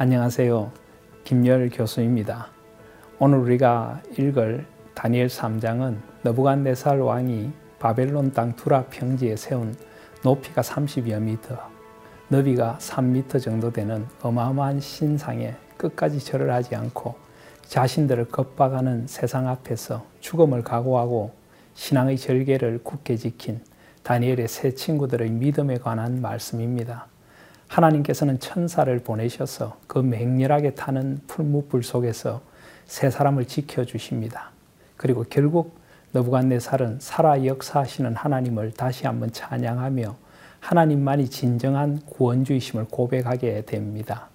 안녕하세요. 김열 교수입니다. 오늘 우리가 읽을 다니엘 3장은 너부갓네살 왕이 바벨론 땅 두라 평지에 세운 높이가 30여 미터, 너비가 3미터 정도 되는 어마어마한 신상에 끝까지 절을 하지 않고 자신들을 겁박하는 세상 앞에서 죽음을 각오하고 신앙의 절개를 굳게 지킨 다니엘의 세 친구들의 믿음에 관한 말씀입니다. 하나님께서는 천사를 보내셔서 그 맹렬하게 타는 풀무불 속에서 세 사람을 지켜주십니다. 그리고 결국 너부갓네살은 살아 역사하시는 하나님을 다시 한번 찬양하며 하나님만이 진정한 구원주이심을 고백하게 됩니다.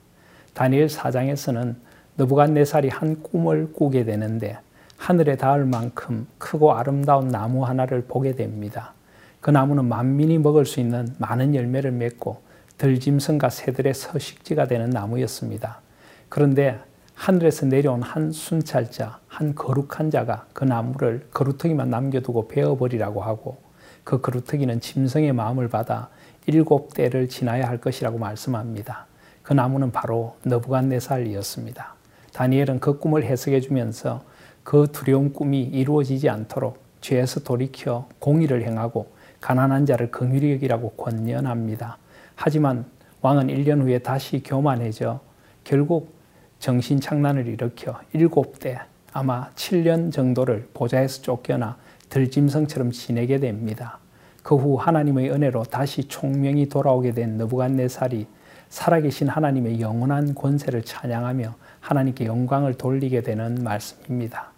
다니엘 4장에서는 너부갓네살이 한 꿈을 꾸게 되는데 하늘에 닿을 만큼 크고 아름다운 나무 하나를 보게 됩니다. 그 나무는 만민이 먹을 수 있는 많은 열매를 맺고 들짐승과 새들의 서식지가 되는 나무였습니다. 그런데 하늘에서 내려온 한 순찰자, 한 거룩한 자가 그 나무를 거루터기만 남겨두고 베어버리라고 하고 그 거루터기는 짐승의 마음을 받아 일곱 대를 지나야 할 것이라고 말씀합니다. 그 나무는 바로 너부갓네살이었습니다. 다니엘은 그 꿈을 해석해 주면서 그 두려운 꿈이 이루어지지 않도록 죄에서 돌이켜 공의를 행하고 가난한 자를 긍휼히 여기라고 권면합니다. 하지만 왕은 1년 후에 다시 교만해져 결국 정신착란을 일으켜 일곱 대 아마 7년 정도를 보좌에서 쫓겨나 들짐승처럼 지내게 됩니다. 그 후 하나님의 은혜로 다시 총명이 돌아오게 된 느부갓네살이 살아계신 하나님의 영원한 권세를 찬양하며 하나님께 영광을 돌리게 되는 말씀입니다.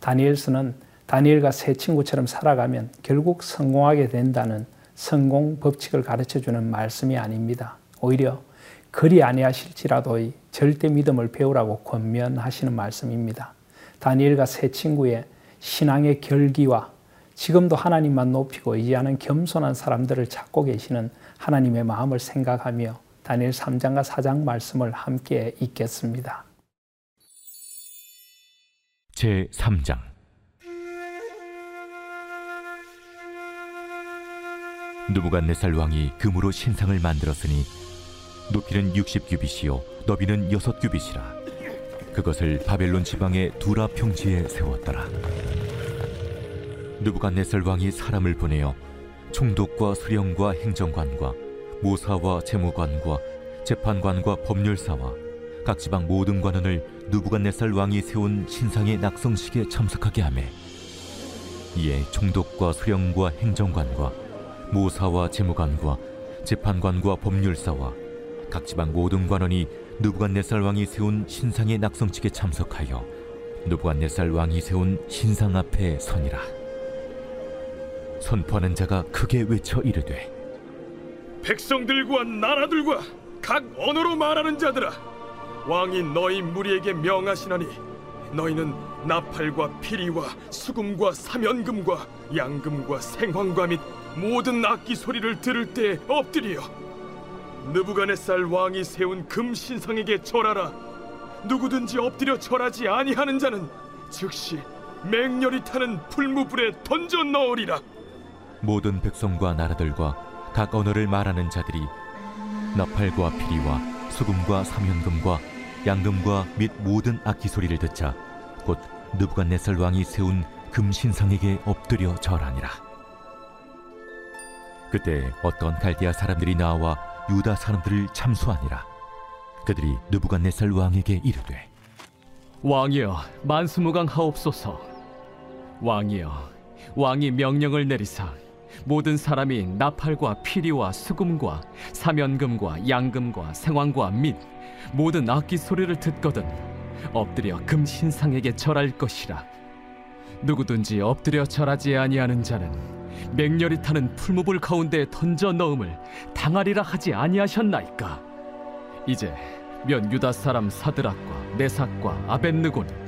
다니엘서는 다니엘과 세 친구처럼 살아가면 결국 성공하게 된다는 성공 법칙을 가르쳐 주는 말씀이 아닙니다. 오히려 그리 아니하실지라도의 절대 믿음을 배우라고 권면하시는 말씀입니다. 다니엘과 세 친구의 신앙의 결기와 지금도 하나님만 높이고 의지하는 겸손한 사람들을 찾고 계시는 하나님의 마음을 생각하며 다니엘 3장과 4장 말씀을 함께 읽겠습니다. 제 3장 누부갓네살 왕이 금으로 신상을 만들었으니 높이는 60규빗이요 너비는 6규빗이라. 그것을 바벨론 지방의 두라 평지에 세웠더라. 누부갓네살 왕이 사람을 보내어 총독과 수령과 행정관과 모사와 재무관과 재판관과 법률사와 각 지방 모든 관원을 누부갓네살 왕이 세운 신상의 낙성식에 참석하게 하매 이에 총독과 수령과 행정관과 모사와 재무관과 재판관과 법률사와 각 지방 모든 관원이 누부갓네살 왕이 세운 신상의 낙성측에 참석하여 누부갓네살 왕이 세운 신상 앞에 선이라. 선포하는 자가 크게 외쳐 이르되 백성들과 나라들과 각 언어로 말하는 자들아 왕이 너희 무리에게 명하시나니 너희는 나팔과 피리와 수금과 사면금과 양금과 생황과 및 모든 악기 소리를 들을 때 엎드려. 느부갓네살 왕이 세운 금 신상에게 절하라. 누구든지 엎드려 절하지 아니하는 자는 즉시 맹렬히 타는 풀무불에 던져 넣으리라. 모든 백성과 나라들과 각 언어를 말하는 자들이 나팔과 피리와 수금과 사면금과 양금과 및 모든 악기 소리를 듣자 곧 느부갓네살 왕이 세운 금 신상에게 엎드려 절하니라. 그때 어떤 갈대아 사람들이 나와 유다 사람들을 참수하니라. 그들이 느부갓네살 왕에게 이르되 왕이여 만수무강 하옵소서. 왕이여 왕이 명령을 내리사 모든 사람이 나팔과 피리와 수금과 사면금과 양금과 생황과 및 모든 악기 소리를 듣거든 엎드려 금 신상에게 절할 것이라. 누구든지 엎드려 절하지 아니하는 자는 맹렬히 타는 풀무불 가운데 던져 넣음을 당하리라 하지 아니하셨나이까? 이제 면 유다 사람 사드락과 메삭과 아벤느고는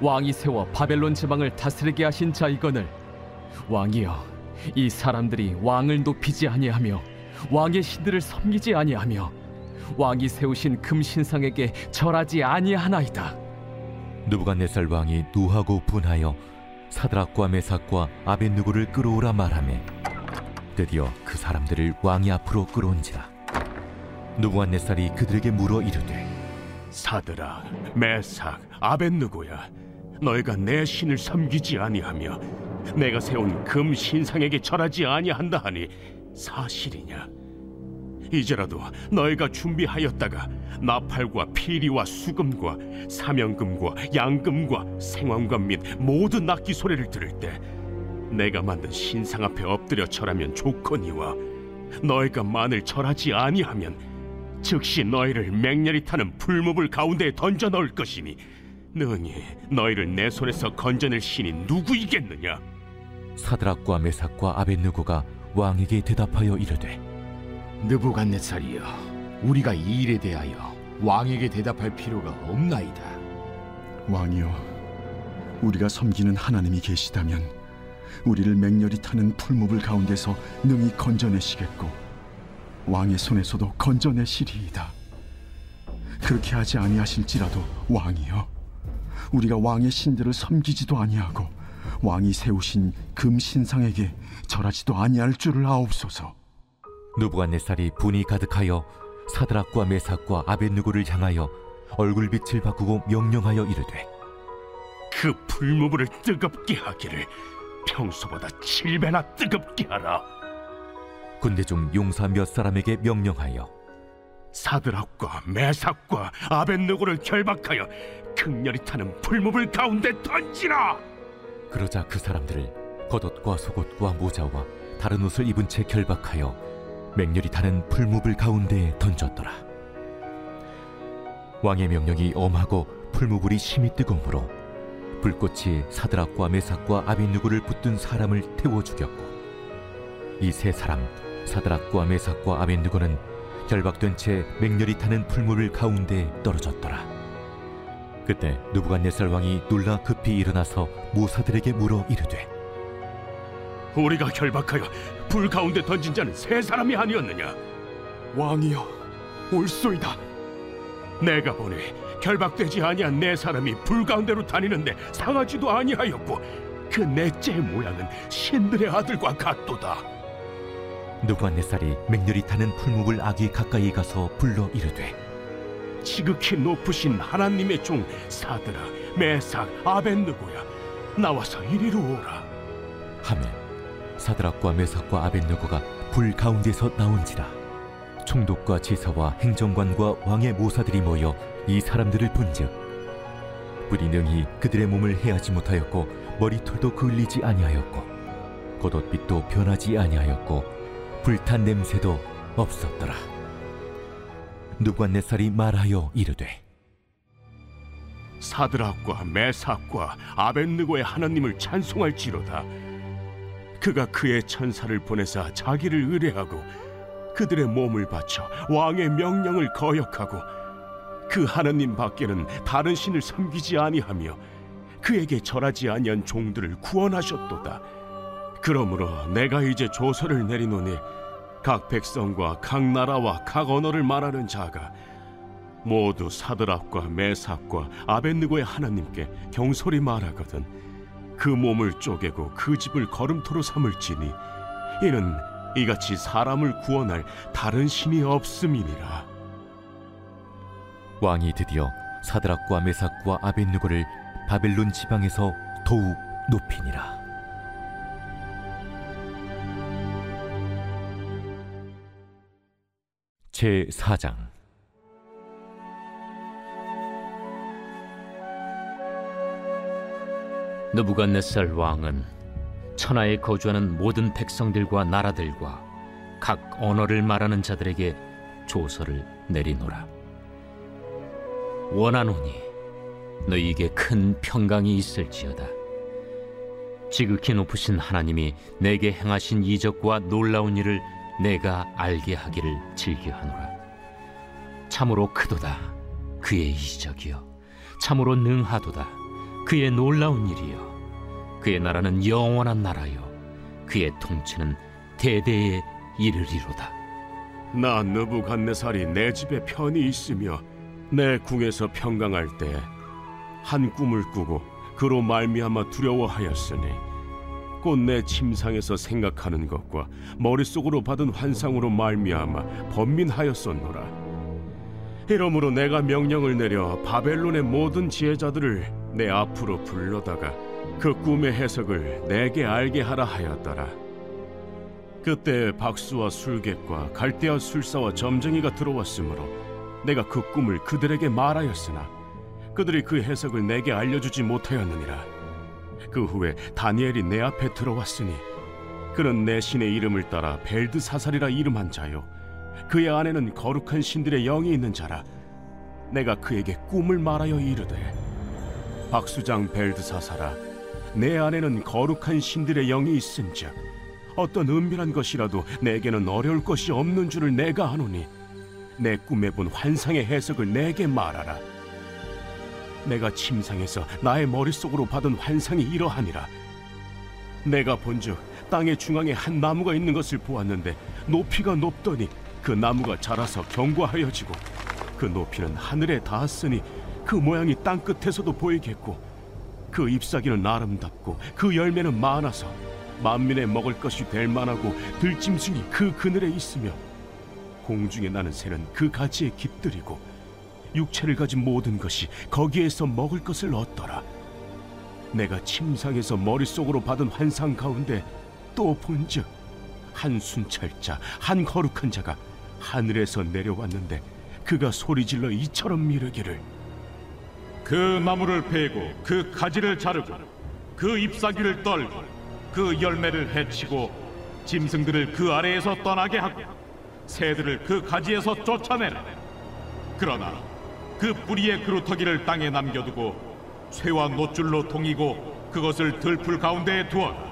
왕이 세워 바벨론 지방을 다스리게 하신 자이거늘 왕이여 이 사람들이 왕을 높이지 아니하며 왕의 신들을 섬기지 아니하며 왕이 세우신 금신상에게 절하지 아니하나이다 누부갓네살 왕이 노하고 분하여 사드락과 메삭과 아벤누고를 끌어오라 말하매 드디어 그 사람들을 왕이 앞으로 끌어온지라 누부갓네살이 그들에게 물어 이르되 사드라, 메삭, 아벤누고야, 너희가 내 신을 섬기지 아니하며 내가 세운 금 신상에게 절하지 아니한다 하니 사실이냐? 이제라도 너희가 준비하였다가 나팔과 피리와 수금과 사명금과 양금과 생황금 및 모든 악기 소리를 들을 때 내가 만든 신상 앞에 엎드려 절하면 좋거니와 너희가 만일 절하지 아니하면 즉시 너희를 맹렬히 타는 풀무불 가운데에 던져 넣을 것이니 능히 너희를 내 손에서 건져낼 신이 누구이겠느냐? 사드락과 메삭과 아벤누고가 왕에게 대답하여 이르되 느부갓네살이여 우리가 이 일에 대하여 왕에게 대답할 필요가 없나이다. 왕이여 우리가 섬기는 하나님이 계시다면 우리를 맹렬히 타는 풀무불 가운데서 능히 건져내시겠고 왕의 손에서도 건져내시리이다. 그렇게 하지 아니하실지라도 왕이여 우리가 왕의 신들을 섬기지도 아니하고 왕이 세우신 금 신상에게 절하지도 아니할 줄을 아옵소서 누부갓네살이 분이 가득하여 사드락과 메삭과 아벤누고를 향하여 얼굴빛을 바꾸고 명령하여 이르되 그 풀무불을 뜨겁게 하기를 평소보다 칠배나 뜨겁게 하라. 군대 중 용사 몇 사람에게 명령하여 사드락과 메삭과 아벤누고를 결박하여 극렬히 타는 풀무불 가운데 던지라. 그러자 그 사람들을 겉옷과 속옷과 모자와 다른 옷을 입은 채 결박하여 맹렬히 타는 풀무불 가운데에 던졌더라. 왕의 명령이 엄하고 풀무불이 심히 뜨거우므로 불꽃이 사드락과 메삭과 아벤누고를 붙든 사람을 태워 죽였고 이 세 사람 사드락과 메삭과 아벤누고는 결박된 채 맹렬히 타는 풀무불 가운데에 떨어졌더라. 그때 누부갓네살 왕이 놀라 급히 일어나서 모사들에게 물어 이르되 우리가 결박하여 불 가운데 던진 자는 세 사람이 아니었느냐? 왕이여 옳소이다. 내가 보니 결박되지 아니한 네 사람이 불 가운데로 다니는데 상하지도 아니하였고 그 넷째 모양은 신들의 아들과 같도다. 누부갓네살이 맹렬히 타는 풀무불 악이 가까이 가서 불러 이르되 지극히 높으신 하나님의 종 사드라 메삭 아벤느고야. 나와서 이리로 오라. 하매 사드락과 메삭과 아벤누고가 불 가운데서 나온지라. 총독과 제사와 행정관과 왕의 모사들이 모여 이 사람들을 본즉 불이 능히 그들의 몸을 해하지 못하였고 머리털도 그을리지 아니하였고 겉옷빛도 변하지 아니하였고 불탄 냄새도 없었더라. 누관네살이 말하여 이르되 사드락과 메삭과 아벤느고의 하나님을 찬송할지로다 그가 그의 천사를 보내사 자기를 의뢰하고 그들의 몸을 바쳐 왕의 명령을 거역하고 그 하나님 밖에는 다른 신을 섬기지 아니하며 그에게 절하지 아니한 종들을 구원하셨도다. 그러므로 내가 이제 조서를 내리노니 각 백성과 각 나라와 각 언어를 말하는 자가 모두 사드락과 메삭과 아벤느고의 하나님께 경솔히 말하거든 그 몸을 쪼개고 그 집을 걸음토로 삼을지니 이는 이같이 사람을 구원할 다른 신이 없음이니라. 왕이 드디어 사드락과 메삭과 아벤누고를 바벨론 지방에서 더욱 높이니라. 제 4장 느부갓네살 왕은 천하에 거주하는 모든 백성들과 나라들과 각 언어를 말하는 자들에게 조서를 내리노라. 원하노니 너희에게 큰 평강이 있을지어다. 지극히 높으신 하나님이 내게 행하신 이적과 놀라운 일을 내가 알게 하기를 즐겨하노라. 참으로 크도다 그의 이적이요 참으로 능하도다 그의 놀라운 일이요 그의 나라는 영원한 나라요. 그의 통치는 대대에 이르리로다. 나 느부갓네살이 내 집에 편히 있으며 내 궁에서 평강할 때 한 꿈을 꾸고 그로 말미암아 두려워하였으니 곧 내 침상에서 생각하는 것과 머릿속으로 받은 환상으로 말미암아 번민하였었노라. 이러므로 내가 명령을 내려 바벨론의 모든 지혜자들을 내 앞으로 불러다가 그 꿈의 해석을 내게 알게 하라 하였더라. 그때 박수와 술객과 갈대아 술사와 점쟁이가 들어왔으므로 내가 그 꿈을 그들에게 말하였으나 그들이 그 해석을 내게 알려주지 못하였느니라. 그 후에 다니엘이 내 앞에 들어왔으니 그는 내 신의 이름을 따라 벨드사살이라 이름한 자요. 그의 안에는 거룩한 신들의 영이 있는 자라 내가 그에게 꿈을 말하여 이르되 박수장 벨드사사라 내 안에는 거룩한 신들의 영이 있은즉 어떤 은밀한 것이라도 내게는 어려울 것이 없는 줄을 내가 아노니 내 꿈에 본 환상의 해석을 내게 말하라. 내가 침상에서 나의 머릿속으로 받은 환상이 이러하니라. 내가 본즉 땅의 중앙에 한 나무가 있는 것을 보았는데 높이가 높더니 그 나무가 자라서 견고하여지고 그 높이는 하늘에 닿았으니 그 모양이 땅 끝에서도 보이겠고 그 잎사귀는 아름답고 그 열매는 많아서 만민의 먹을 것이 될 만하고 들짐승이 그 그늘에 있으며 공중에 나는 새는 그 가지에 깃들이고 육체를 가진 모든 것이 거기에서 먹을 것을 얻더라. 내가 침상에서 머릿속으로 받은 환상 가운데 또 본즉 한 순찰자 한 거룩한 자가 하늘에서 내려왔는데 그가 소리질러 이처럼 미르기를 그 나무를 베고 그 가지를 자르고 그 잎사귀를 떨고 그 열매를 해치고 짐승들을 그 아래에서 떠나게 하고 새들을 그 가지에서 쫓아내라 그러나 그 뿌리의 그루터기를 땅에 남겨두고 쇠와 노줄로 동이고 그것을 들풀 가운데에 두어라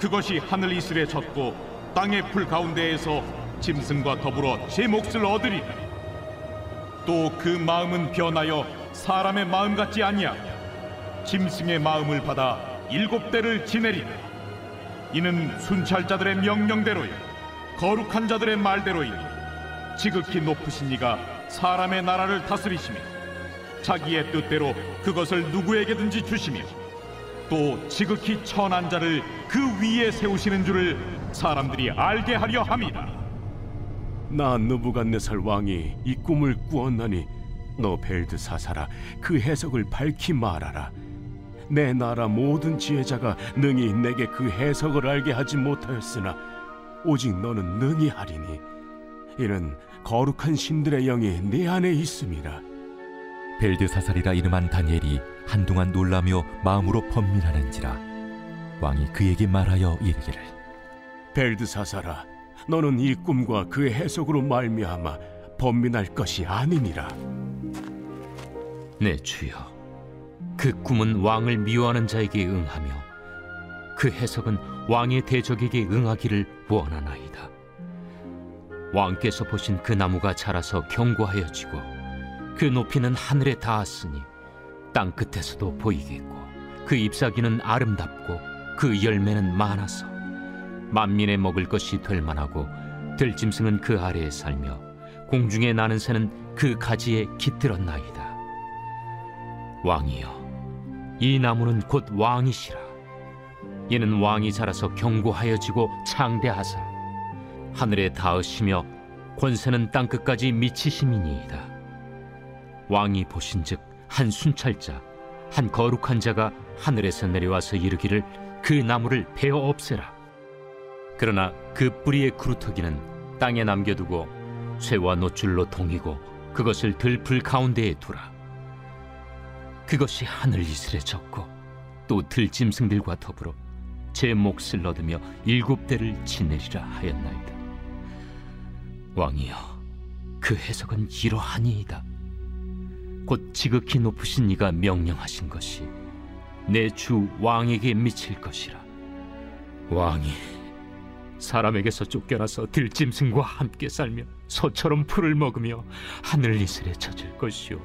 그것이 하늘 이슬에 젖고 땅의 풀 가운데에서 짐승과 더불어 제 몫을 얻으리라. 또 그 마음은 변하여 사람의 마음 같지 아니하 짐승의 마음을 받아 일곱 대를 지내리라. 이는 순찰자들의 명령대로요 거룩한 자들의 말대로이니 지극히 높으신 이가 사람의 나라를 다스리시며 자기의 뜻대로 그것을 누구에게든지 주시며 또 지극히 천한 자를 그 위에 세우시는 줄을 사람들이 알게 하려 함이다. 나 느부갓네살 왕이 이 꿈을 꾸었나니 너 벨드 사사라 그 해석을 밝히 말하라. 내 나라 모든 지혜자가 능히 내게 그 해석을 알게 하지 못하였으나 오직 너는 능히 하리니 이는 거룩한 신들의 영이 네 안에 있음이라. 벨드사살이라 이름한 다니엘이 한동안 놀라며 마음으로 번민하는지라 왕이 그에게 말하여 이르기를. 벨드사사라 너는 이 꿈과 그 해석으로 말미암아 번민할 것이 아니니라. 내 네, 주여, 그 꿈은 왕을 미워하는 자에게 응하며 그 해석은 왕의 대적에게 응하기를 원하나이다. 왕께서 보신 그 나무가 자라서 견고하여지고 그 높이는 하늘에 닿았으니 땅 끝에서도 보이겠고 그 잎사귀는 아름답고 그 열매는 많아서 만민의 먹을 것이 될 만하고 들짐승은 그 아래에 살며 공중에 나는 새는 그 가지에 깃들었나이다. 왕이여, 이 나무는 곧 왕이시라. 이는 왕이 자라서 견고하여지고 창대하사 하늘에 닿으시며 권세는 땅 끝까지 미치심이니이다. 왕이 보신즉 한 순찰자, 한 거룩한 자가 하늘에서 내려와서 이르기를 그 나무를 베어 없애라. 그러나 그 뿌리의 그루터기는 땅에 남겨두고 쇠와 노줄로 동이고 그것을 들풀 가운데에 두라. 그것이 하늘 이슬에 젖고 또 들짐승들과 더불어 제 몫을 얻으며 일곱 대를 지내리라 하였나이다. 왕이여, 그 해석은 이러하니이다. 곧 지극히 높으신 이가 명령하신 것이 내 주 왕에게 미칠 것이라. 왕이 사람에게서 쫓겨나서 들짐승과 함께 살며 소처럼 풀을 먹으며 하늘 이슬에 젖을 것이요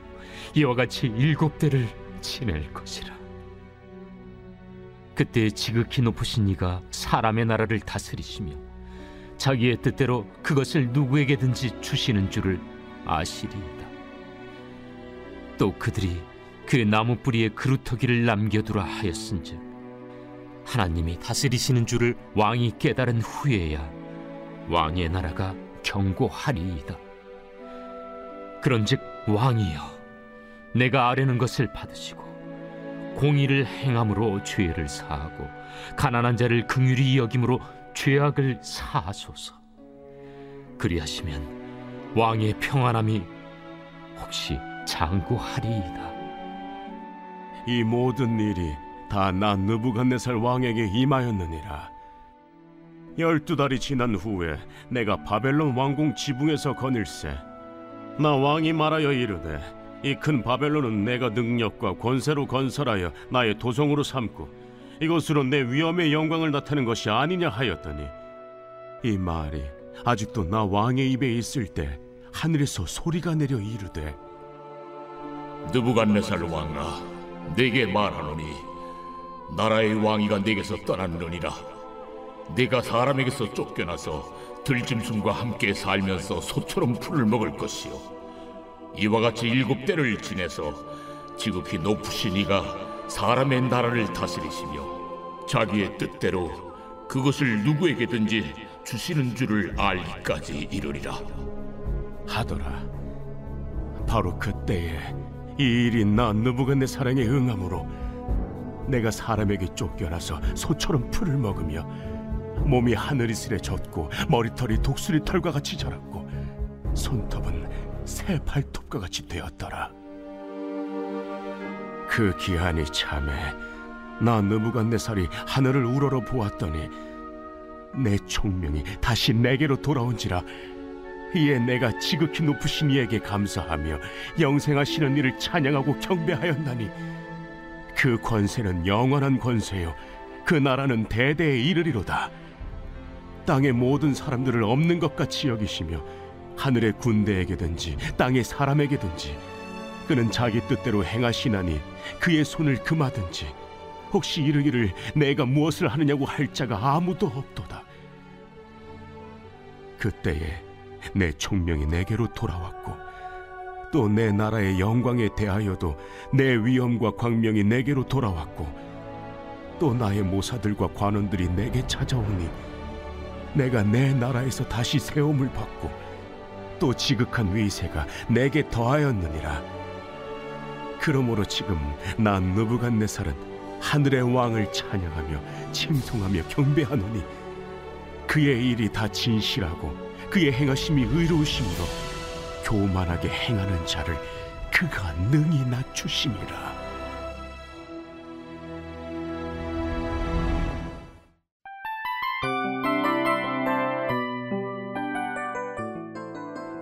이와 같이 일곱 대를 지낼 것이라 그때 지극히 높으신 이가 사람의 나라를 다스리시며 자기의 뜻대로 그것을 누구에게든지 주시는 줄을 아시리이다 또 그들이 그 나무 뿌리에 그루터기를 남겨두라 하였은즉 하나님이 다스리시는 줄을 왕이 깨달은 후에야 왕의 나라가 경고하리이다. 그런즉 왕이여 내가 아뢰는 것을 받으시고 공의를 행함으로 죄를 사하고 가난한 자를 긍휼히 여김으로 죄악을 사하소서 그리하시면 왕의 평안함이 혹시 장구하리이다 이 모든 일이 다 나 느부갓네살 왕에게 임하였느니라. 열두 달이 지난 후에 내가 바벨론 왕궁 지붕에서 거닐세. 나 왕이 말하여 이르되 이 큰 바벨론은 내가 능력과 권세로 건설하여 나의 도성으로 삼고 이것으로 내 위엄의 영광을 나타낸 것이 아니냐 하였더니 이 말이 아직도 나 왕의 입에 있을 때 하늘에서 소리가 내려 이르되 느부갓네살 왕아 내게 말하노니 나라의 왕위가 내게서 떠났느니라. 네가 사람에게서 쫓겨나서 들짐승과 함께 살면서 소처럼 풀을 먹을 것이요 이와 같이 일곱 대를 지내서 지극히 높으신 이가 사람의 나라를 다스리시며 자기의 뜻대로 그것을 누구에게든지 주시는 줄을 알기까지 이르리라 하더라. 바로 그때에 이 일이 나 느부갓네살에게 응함으로 내가 사람에게 쫓겨나서 소처럼 풀을 먹으며 몸이 하늘이슬에 젖고 머리털이 독수리 털과 같이 자랐고 손톱은 새 발톱과 같이 되었더라. 그 기한이 참에 나 느부갓네살이 하늘을 우러러 보았더니 내 총명이 다시 내게로 돌아온지라 이에 내가 지극히 높으신 이에게 감사하며 영생하시는 이를 찬양하고 경배하였나니 그 권세는 영원한 권세요 그 나라는 대대에 이르리로다 땅의 모든 사람들을 없는 것 같이 여기시며 하늘의 군대에게든지 땅의 사람에게든지 그는 자기 뜻대로 행하시나니 그의 손을 금하든지 혹시 이르기를 내가 무엇을 하느냐고 할 자가 아무도 없도다. 그때에 내 총명이 내게로 돌아왔고 또 내 나라의 영광에 대하여도 내 위엄과 광명이 내게로 돌아왔고 또 나의 모사들과 관원들이 내게 찾아오니 내가 내 나라에서 다시 세움을 받고 또 지극한 위세가 내게 더하였느니라 그러므로 지금 난 느부갓네살은 하늘의 왕을 찬양하며 칭송하며 경배하노니 그의 일이 다 진실하고 그의 행하심이 의로우심으로 교만하게 행하는 자를 그가 능히 낮추심이라.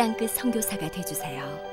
땅끝 선교사가 되주세요.